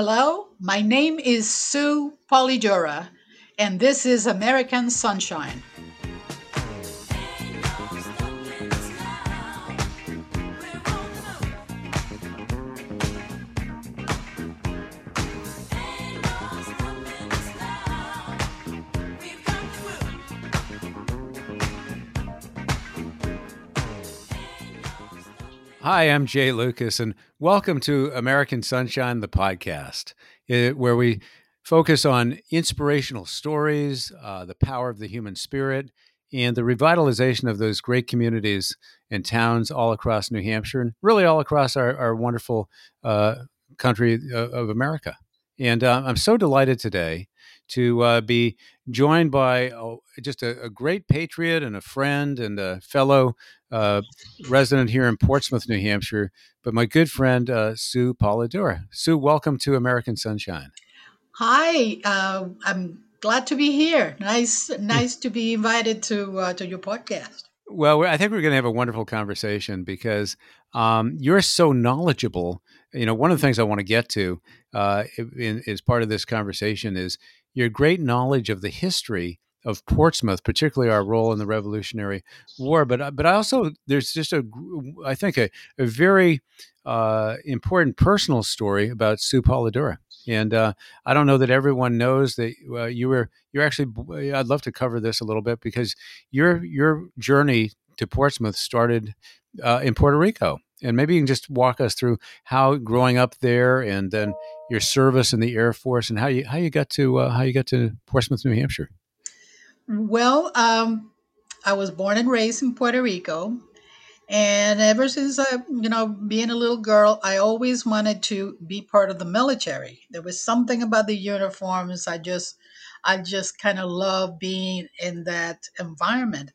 Hello, my name is Sue Polidora, and this is American Sunshine. Hi, I'm Jay Lucas, and welcome to American Sunshine, the podcast, eh, where we focus on inspirational stories, uh, the power of the human spirit, and the revitalization of those great communities and towns all across New Hampshire and really all across our, our wonderful uh, country uh, of America. And uh, I'm so delighted today to uh, be joined by oh, just a, a, great patriot and a friend and a fellow uh, resident here in Portsmouth, New Hampshire, but my good friend uh, Sue Polidora. Sue, welcome to American Sunshine. Hi, uh, I'm glad to be here. Nice, nice to be invited to uh, to your podcast. Well, I think we're going to have a wonderful conversation because um, you're so knowledgeable. You know, one of the things I want to get to uh, in, as part of this conversation is your great knowledge of the history of Portsmouth, particularly our role in the Revolutionary War. But uh, but I also there's just a I think a, a very uh, important personal story about Sue Polidora. And uh, I don't know that everyone knows that uh, you were you're actually. I'd love to cover this a little bit because your your journey to Portsmouth started uh, in Puerto Rico, and maybe you can just walk us through how growing up there and then your service in the Air Force and how you how you got to uh, how you got to Portsmouth, New Hampshire. Well, um, I was born and raised in Puerto Rico, and ever since I, you know, being a little girl, I always wanted to be part of the military. There was something about the uniforms. I just, I just kind of love being in that environment.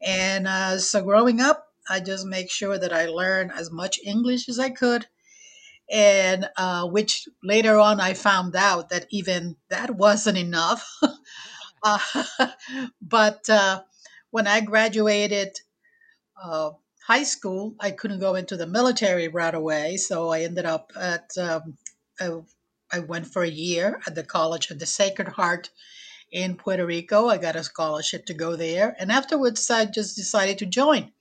And uh, so growing up, I just make sure that I learn as much English as I could and uh, which later on I found out that even that wasn't enough. uh, but uh, when I graduated uh, high school, I couldn't go into the military right away, so I ended up at um, I, I went for a year at the College of the Sacred Heart in Puerto Rico. I got a scholarship to go there, and afterwards I just decided to join.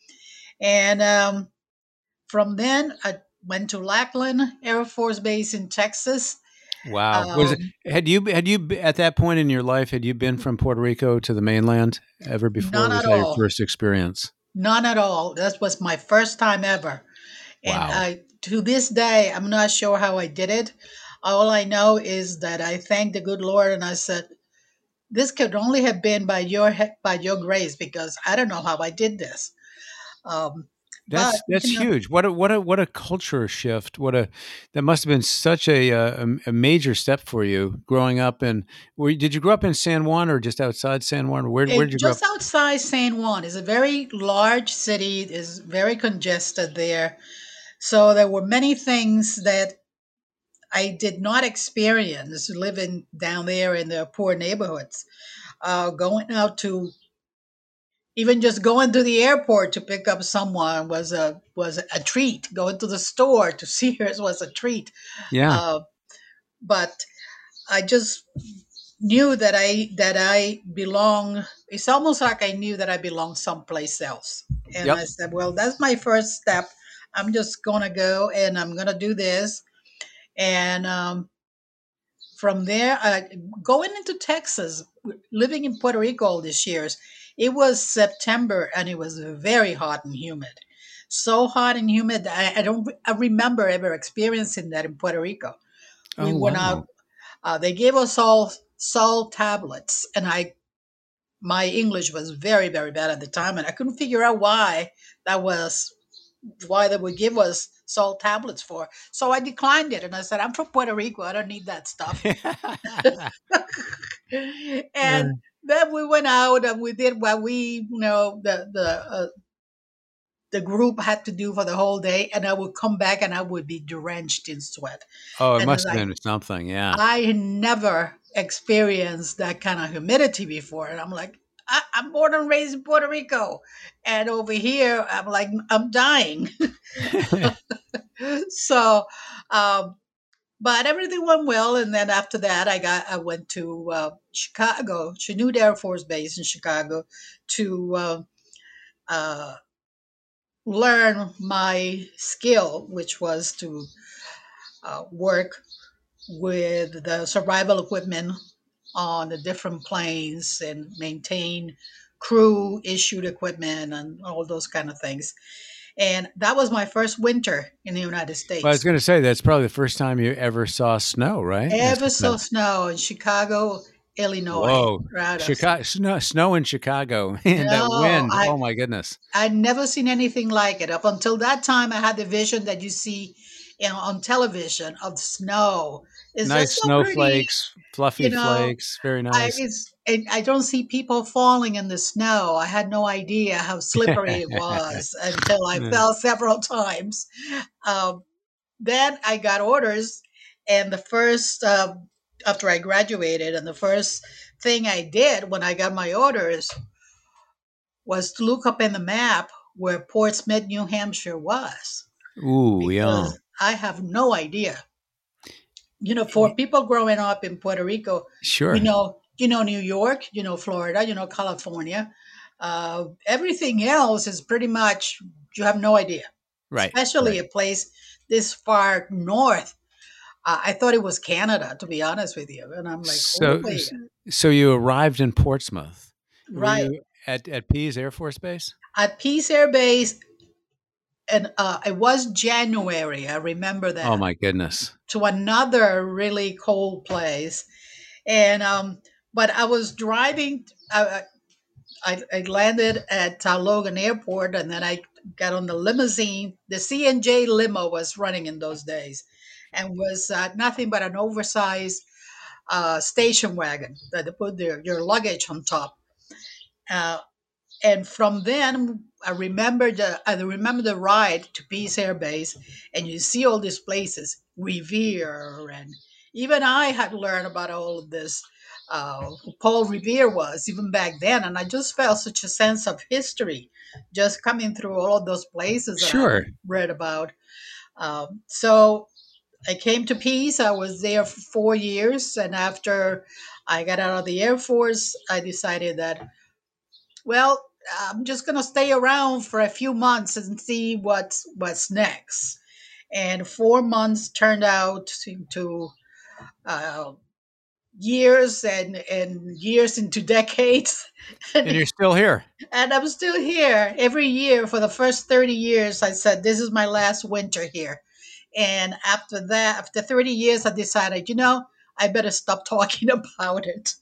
And um, from then, I went to Lackland Air Force Base in Texas. Wow. Um, was it, um, had you had you at that point in your life had you been from Puerto Rico to the mainland ever before? None was at all. your first experience? None at all. That was my first time ever. And wow. I, to this day, I'm not sure how I did it. All I know is that I thanked the good Lord and I said, "This could only have been by your by your grace because I don't know how I did this." Um, that's but, that's know, huge. What a what a what a culture shift. What a that must have been such a uh, a, a major step for you growing up. And where did you grow up in San Juan or just outside San Juan? Where where did you grow up? Just outside San Juan. is a very large city. is very congested there. So there were many things that I did not experience living down there in the poor neighborhoods. Uh, going out to even just going to the airport to pick up someone was a was a treat. Going to the store to see her was a treat. Yeah. Uh, but I just knew that I that I belong. It's almost like I knew that I belong someplace else. And yep. I said, "Well, that's my first step. I'm just gonna go and I'm gonna do this." And um, from there, uh, going into Texas, living in Puerto Rico all these years, it was September and it was very hot and humid. So hot and humid. I, I don't I remember ever experiencing that in Puerto Rico. We oh, went wow. out. Uh, they gave us all salt tablets, and I, my English was very very bad at the time, and I couldn't figure out why that was, why they would give us salt tablets for. So I declined it, and I said, "I'm from Puerto Rico. I don't need that stuff." and then we went out and we did what we, you know, the the uh, the group had to do for the whole day, and I would come back and I would be drenched in sweat. Oh, it and must have like, been something, yeah. I never experienced that kind of humidity before, and I'm like, I, am born and raised in Puerto Rico, and over here I'm like I'm dying. so, um, but everything went well. And then after that, I got I went to uh, Chicago, Chanute Air Force Base in Chicago, to uh, uh, learn my skill, which was to uh, work with the survival equipment on the different planes and maintain crew issued equipment and all those kind of things. And that was my first winter in the United States. Well, I was going to say that's probably the first time you ever saw snow, right? Ever saw snow in Chicago, Illinois. Whoa, Chicago snow, snow in Chicago and no, that wind. I, oh my goodness! I'd never seen anything like it. Up until that time, I had the vision that you see you know, on television of snow. Is nice so snowflakes, fluffy you know, flakes, very nice. I, I don't see people falling in the snow. I had no idea how slippery it was until I fell several times. Um, then I got orders, and the first uh, after I graduated, and the first thing I did when I got my orders was to look up in the map where Portsmouth, New Hampshire was. Ooh, yeah. I have no idea. You know, for people growing up in Puerto Rico, sure, you know, you know New York, you know Florida, you know California. Uh, everything else is pretty much you have no idea, right? Especially right. a place this far north. Uh, I thought it was Canada, to be honest with you, and I'm like, so. Oh, so you arrived in Portsmouth, right? at at Pease Air Force Base. At Pease Air Base, and uh, it was January. I remember that. Oh my goodness! To another really cold place, and um, but I was driving. I, I, I landed at uh, Logan Airport, and then I got on the limousine. The C&J limo was running in those days, and was uh, nothing but an oversized uh, station wagon that they put their, your luggage on top. Uh, and from then I remember the I remember the ride to Pease Air Base, and you see all these places, Revere, and even I had learned about all of this. Uh, who Paul Revere was even back then, and I just felt such a sense of history just coming through all of those places that sure. I read about. Um, so I came to Pease. I was there for four years, and after I got out of the Air Force, I decided that, well, I'm just gonna stay around for a few months and see what's what's next. And four months turned out to, to uh, years and and years into decades. and you're still here. And I'm still here. Every year for the first 30 years, I said this is my last winter here. And after that, after 30 years, I decided, you know, I better stop talking about it.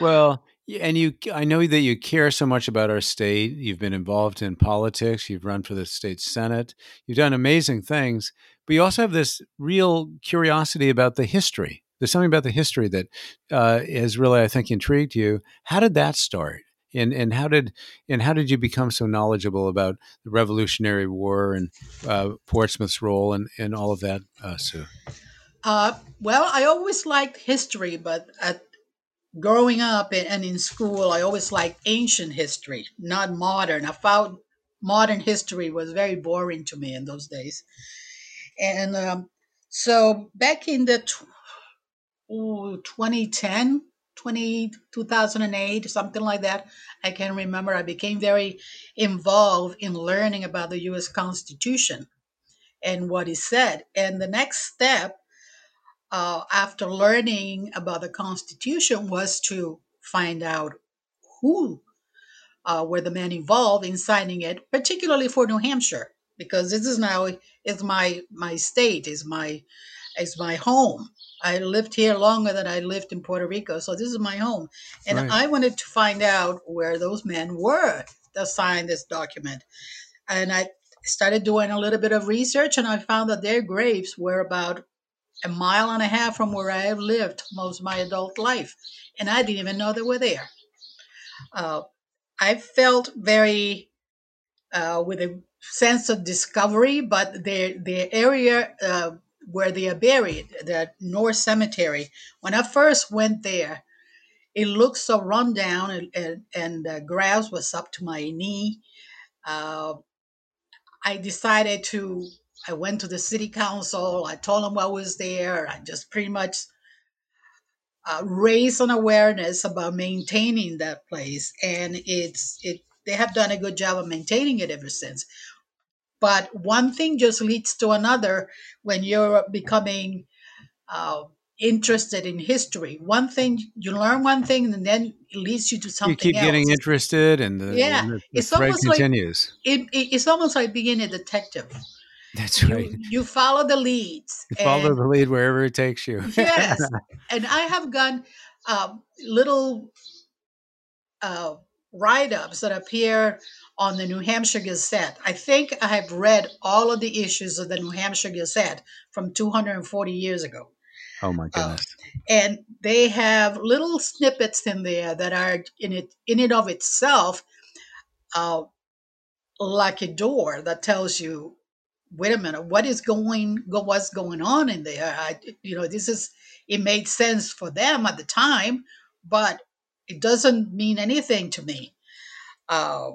Well, and you, I know that you care so much about our state. You've been involved in politics. You've run for the state senate. You've done amazing things, but you also have this real curiosity about the history. There's something about the history that uh, has really, I think, intrigued you. How did that start? And and how did and how did you become so knowledgeable about the Revolutionary War and uh, Portsmouth's role and and all of that, uh, Sue? Uh, well, I always liked history, but at growing up and in school, I always liked ancient history, not modern. I found modern history was very boring to me in those days. And um, so back in the t- ooh, 2010, 20, 2008, something like that, I can remember I became very involved in learning about the US Constitution and what said. And the next step uh, after learning about the Constitution was to find out who uh, were the men involved in signing it, particularly for New Hampshire, because this is now is my my state, is my is my home. I lived here longer than I lived in Puerto Rico, so this is my home, and right. I wanted to find out where those men were that signed this document, and I started doing a little bit of research, and I found that their graves were about a mile and a half from where I have lived most of my adult life, and I didn't even know they were there. Uh, I felt very uh, with a sense of discovery, but the the area uh, where they are buried, the North Cemetery, when I first went there, it looked so run down, and, and, and the grass was up to my knee. Uh, I decided to I went to the city council. I told them what was there. I just pretty much uh, raised an awareness about maintaining that place, and it's it. They have done a good job of maintaining it ever since. But one thing just leads to another when you're becoming uh, interested in history. One thing you learn one thing, and then it leads you to something. You keep else. getting interested, and the, Yeah, and the, the it's almost like- It, it- it's almost like being a detective. That's You, right. you follow the leads. You follow the lead wherever it takes you. yes and i have gone um, little uh, write-ups that appear on the new hampshire gazette i think i have read all of the issues of the new hampshire gazette from 240 years ago oh my goodness. and they have little snippets in there that are in it in and of itself uh, like a door that tells you wait a minute what is going what's going on in there? I, you know this is it made sense for them at the time but it doesn't mean anything to me uh,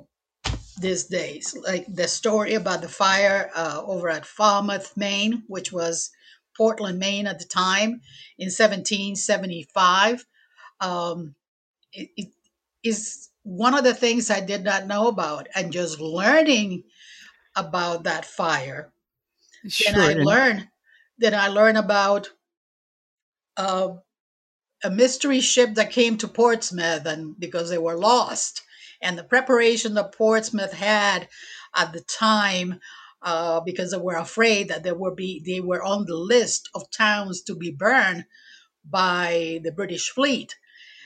these days. Like the story about the fire uh, over at falmouth maine which was portland maine at the time in 1775 um, it, it is one of the things i did not know about and just learning about that fire Sure. then I learn then I learn about uh, a mystery ship that came to Portsmouth and because they were lost and the preparation that Portsmouth had at the time uh, because they were afraid that there would be they were on the list of towns to be burned by the British fleet.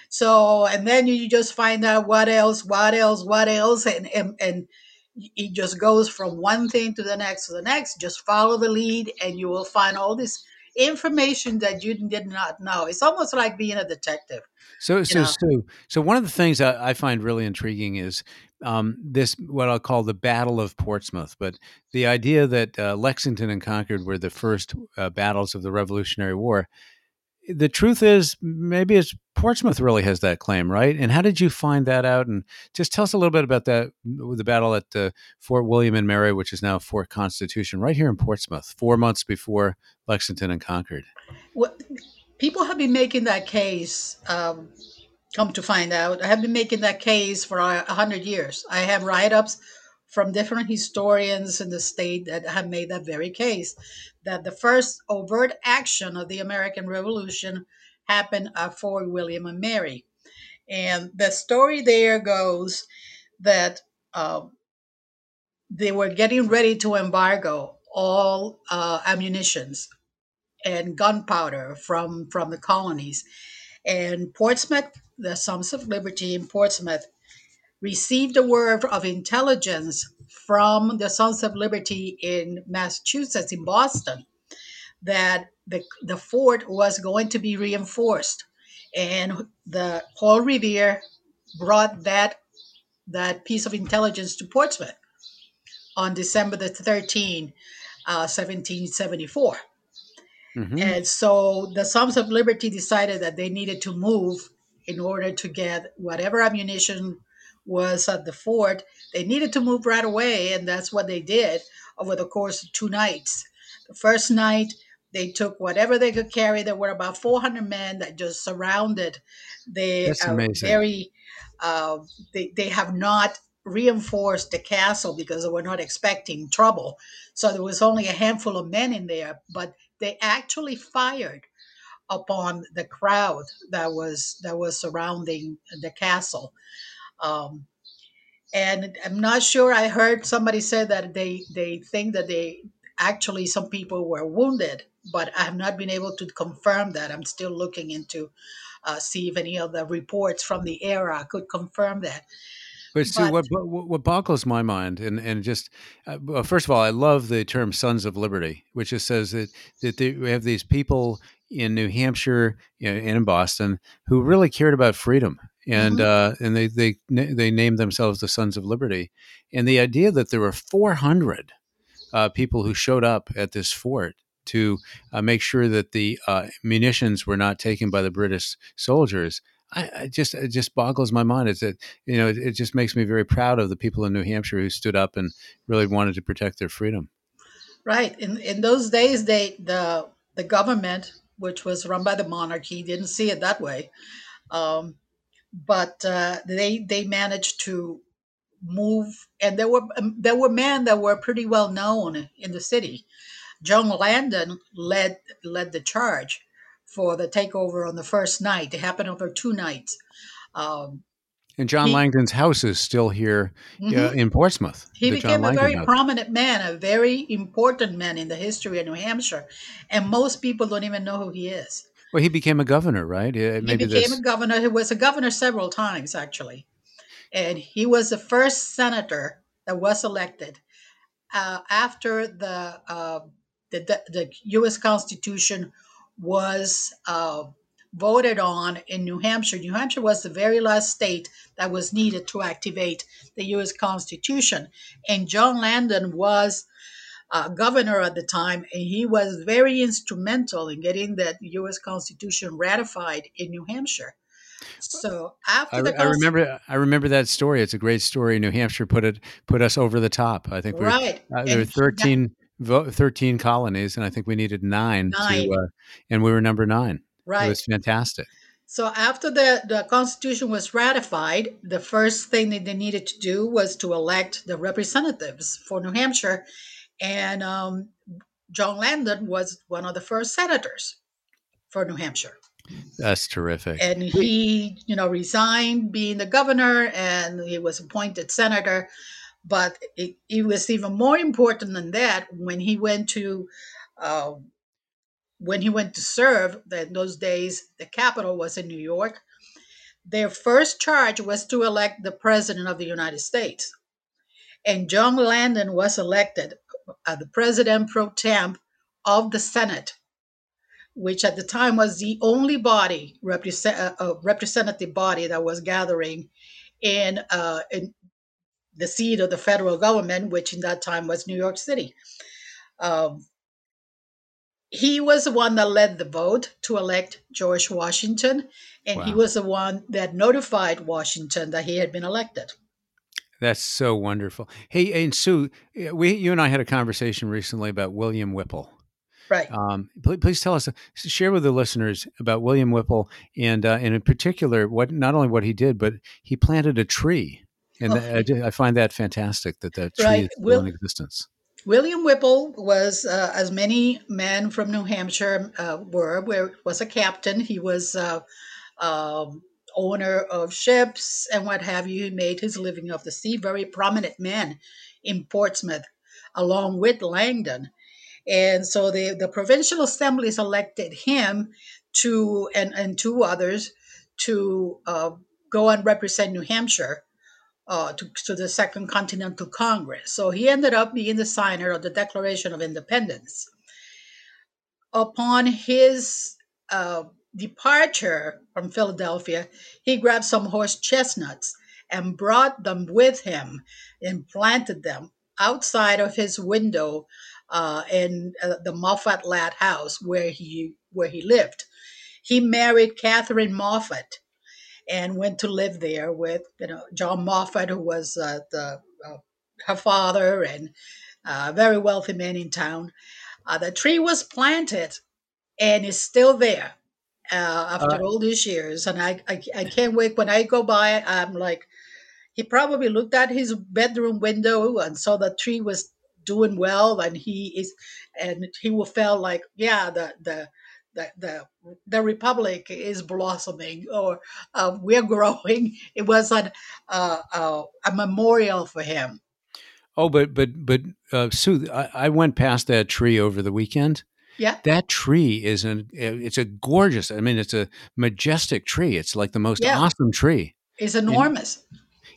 So and then you just find out what else, what else, what else, and and, and it just goes from one thing to the next to the next. Just follow the lead, and you will find all this information that you did not know. It's almost like being a detective. So, so, know. so, so one of the things I, I find really intriguing is um, this, what I'll call the Battle of Portsmouth. But the idea that uh, Lexington and Concord were the first uh, battles of the Revolutionary War. The truth is, maybe it's Portsmouth really has that claim, right? And how did you find that out? And just tell us a little bit about that, the battle at uh, Fort William and Mary, which is now Fort Constitution, right here in Portsmouth, four months before Lexington and Concord. What people have been making that case. Um, come to find out, I have been making that case for a hundred years. I have write-ups from different historians in the state that have made that very case that the first overt action of the American Revolution happened at Fort William and Mary. And the story there goes that um, they were getting ready to embargo all uh, ammunitions and gunpowder from, from the colonies. And Portsmouth, the Sons of Liberty in Portsmouth, received a word of intelligence from the Sons of Liberty in Massachusetts, in Boston, that the, the fort was going to be reinforced. And the Paul Revere brought that, that piece of intelligence to Portsmouth on December the 13th, uh, 1774. Mhm. And so the Sons of Liberty decided that they needed to move in order to get whatever ammunition was at the fort. They needed to move right away, and that's what they did over the course of two nights. The first night, they took whatever they could carry. There were about 400 men that just surrounded the That's amazing. very. Uh, they, they have not reinforced the castle because they were not expecting trouble. So there was only a handful of men in there, but they actually fired upon the crowd that was that was surrounding the castle. Um, and I'm not sure. I heard somebody say that they they think that they actually some people were wounded, but I have not been able to confirm that. I'm still looking into uh, see if any of the reports from the era could confirm that. But see, But- what, what what boggles my mind, and and just uh, well, first of all, I love the term "Sons of Liberty," which just says that that they, we have these people in New Hampshire you know, and in Boston who really cared about freedom, and uh, and they they they named themselves the Sons of Liberty, and the idea that there were four hundred uh, people who showed up at this fort to uh, make sure that the uh, munitions were not taken by the British soldiers. I, I just it just boggles my mind. It's that you know it, it just makes me very proud of the people in New Hampshire who stood up and really wanted to protect their freedom. Right. In in those days, they the the government, which was run by the monarchy, didn't see it that way. Um, but uh, they they managed to move, and there were um, there were men that were pretty well known in the city. John Langdon led led the charge for the takeover on the first night. It happened over two nights. Um, and John he, Langdon's house is still here Mhm. uh, in Portsmouth. he became a very house. prominent man, a very important man in the history of New Hampshire, and most people don't even know who he is. Well, he became a governor, right? Uh, He became this. a governor. He was a governor several times, actually. And he was the first senator that was elected uh, after the, uh, the, the, the U.S. Constitution was uh, voted on in New Hampshire. New Hampshire was the very last state that was needed to activate the U.S. Constitution. And John Langdon was uh, governor at the time, and he was very instrumental in getting that U.S. Constitution ratified in New Hampshire. So after I, the I remember. I remember that story. It's a great story. New Hampshire put it put us over the top. I think we right, uh, there were and he- thirteen vo- 13 colonies, and I think we needed nine, Nine. to, uh, and we were number nine. Right, It was fantastic. So after the, the Constitution was ratified, the first thing that they needed to do was to elect the representatives for New Hampshire, and um, John Langdon was one of the first senators for New Hampshire. That's terrific. And he, you know, resigned being the governor, and he was appointed senator. But it, it was even more important than that when he went to. Uh, when he went to serve, in those days, the capital was in New York. Their first charge was to elect the president of the United States. And John Langdon was elected uh, the president pro temp of the Senate, which at the time was the only body, represent, uh, uh, representative body that was gathering in, uh, in the seat of the federal government, which in that time was New York City. Um, he was the one that led the vote to elect George Washington, and he was the one that notified Washington that he had been elected. That's so wonderful. Hey, and Sue, uh, we you and I had a conversation recently about William Whipple. Right. Um, please, please tell us, share with the listeners about William Whipple, and uh, and in particular, what not only what he did, but he planted a tree, and Oh. I, I find that fantastic that that tree Right. is still Will- in existence. William Whipple was, uh, as many men from New Hampshire uh, were, where was a captain. He was uh, um, owner of ships and what have you. He made his living off the sea. Very prominent man in Portsmouth, along with Langdon. And so the, the provincial assemblies elected him to and, and two others to uh, go and represent New Hampshire uh, to, to the Second Continental Congress. So he ended up being the signer of the Declaration of Independence. Upon his uh, departure from Philadelphia, he grabbed some horse chestnuts and brought them with him and planted them outside of his window uh, in uh, the Moffatt Ladd house where he where he lived. He married Catherine Moffatt and went to live there with you know John Moffatt, who was uh, the uh, her father and a very wealthy man in town. Uh, the tree was planted and is still there uh, after Uh, all these years, and I, I I can't wait when I go by. I'm like, he probably looked at his bedroom window and saw the tree was doing well, and he is, and he will feel like, yeah, the the the the, the republic is blossoming or uh, we're growing. It was an, uh, uh, a memorial for him. Oh, but but but uh, Sue, I, I went past that tree over the weekend. Yeah, That tree is an it's a gorgeous. I mean, it's a majestic tree. It's like the most Yeah. awesome tree, it's enormous.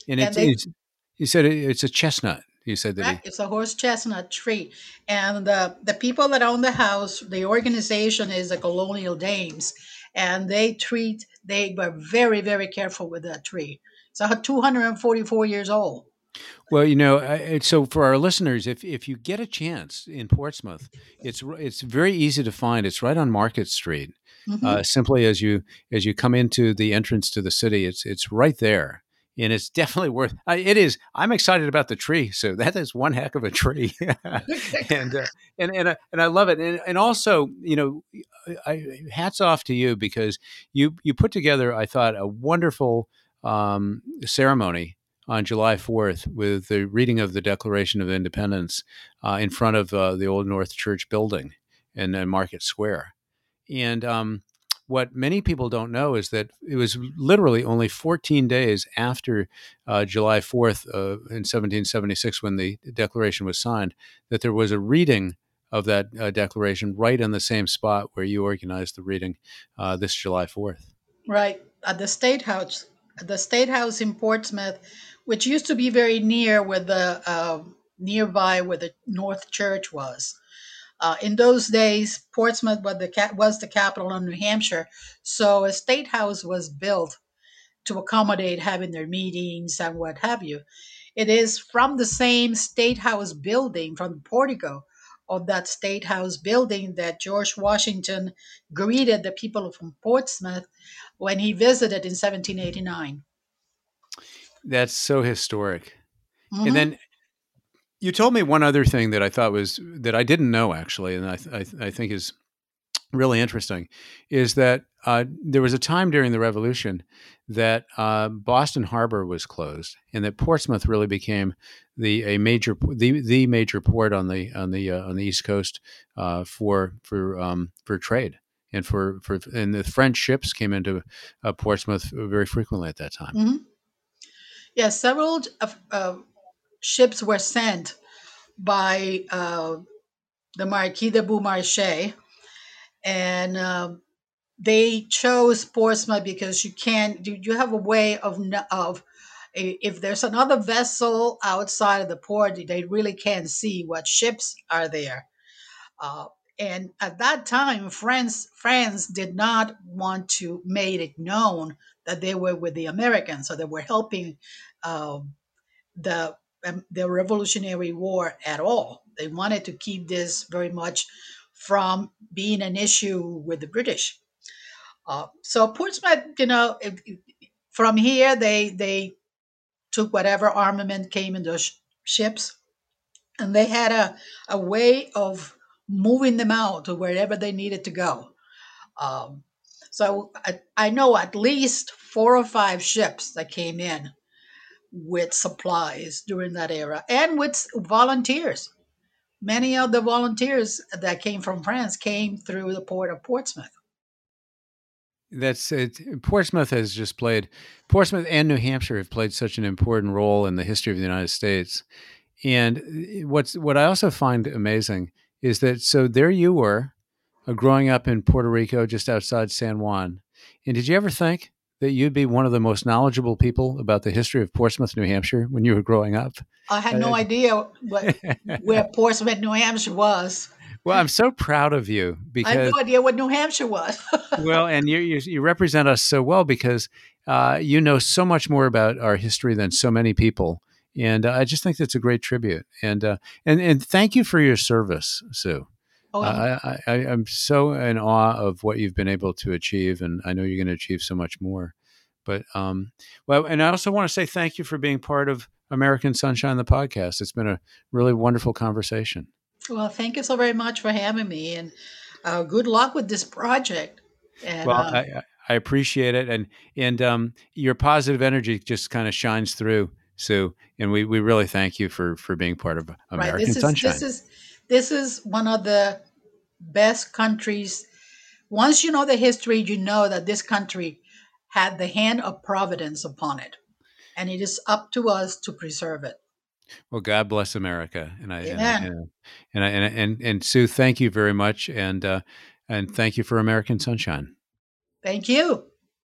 and And it's, they- you said it, it's a chestnut. You said that. Right, He, it's a horse chestnut tree, and the the people that own the house, the organization is the Colonial Dames, and they treat they were very very careful with that tree. It's a 244 years old. Well, you know, I, so for our listeners, if if you get a chance in Portsmouth, it's it's very easy to find. It's right on Market Street. Mhm. Uh, simply as you as you come into the entrance to the city, it's it's right there, and it's definitely worth. Uh, it is. I'm excited about the tree, so that is one heck of a tree, and uh, and and uh, and I love it, and and also you know, I, hats off to you because you you put together, I thought, a wonderful um, ceremony on July 4th with the reading of the Declaration of Independence uh, in front of uh, the Old North Church building in, in Market Square. And um, what many people don't know is that it was literally only 14 days after uh, July 4th uh, in 1776, when the Declaration was signed, that there was a reading of that uh, declaration right in the same spot where you organized the reading uh, this July 4th. Right at the State House, the State House in Portsmouth, which used to be very near where the uh, nearby where the North Church was. Uh, in those days, Portsmouth was the, was the capital of New Hampshire, so a state house was built to accommodate having their meetings and what have you. It is from the same state house building, from the portico of that state house building, that George Washington greeted the people from Portsmouth when he visited in 1789. That's so historic. Mm-hmm. And then you told me one other thing that I thought was that I didn't know actually, and I, I, I think is really interesting, is that uh, there was a time during the Revolution that uh, Boston Harbor was closed, and that Portsmouth really became the a major the the major port on the on the uh, on the East Coast uh, for for um, for trade and for for and the French ships came into uh, Portsmouth very frequently at that time. Mm-hmm. Yeah, several uh, ships were sent by uh, the Marquis de Beaumarchais, and uh, they chose Portsmouth because you can't. You have a way of of if there's another vessel outside of the port, they really can't see what ships are there. Uh, and at that time, France France did not want to make it known that they were with the Americans, so they were helping uh, the um, the Revolutionary War at all. They wanted to keep this very much from being an issue with the British. Uh, so Portsmouth, you know, from here they they took whatever armament came in those sh- ships, and they had a a way of moving them out to wherever they needed to go. Um, so I, I know at least four or five ships that came in with supplies during that era and with volunteers. Many of the volunteers that came from France came through the port of Portsmouth. That's it. Portsmouth has just played, Portsmouth and New Hampshire have played such an important role in the history of the United States. And eh, what's what I also find amazing is that so there you were, uh, growing up in Puerto Rico, just outside San Juan. And did you ever think that you'd be one of the most knowledgeable people about the history of Portsmouth, New Hampshire when you were growing up? I had no uh, idea what, where Portsmouth, New Hampshire was. Well, I'm so proud of you because I had no idea what New Hampshire was. well, and you, you, you represent us so well because uh, you know so much more about our history than so many people, and uh, I just think that's a great tribute. And uh, and and thank you for your service, Sue. Oh, I, I, I'm so in awe of what you've been able to achieve, and I know you're going to achieve so much more. But um, well, and I also want to say thank you for being part of American Sunshine, the podcast. It's been a really wonderful conversation. Well, thank you so very much for having me, and uh, good luck with this project. And, well, uh, I, I, appreciate it, and and um, your positive energy just kind of shines through, Sue. And we, we really thank you for for being part of American right. this Sunshine. Is, this is this is one of the best countries. Once you know the history, you know that this country had the hand of providence upon it, and it is up to us to preserve it. Well, God bless America, and I, and, I, and, I, and, and, and Sue, thank you very much, and uh, and thank you for American Sunshine. Thank you.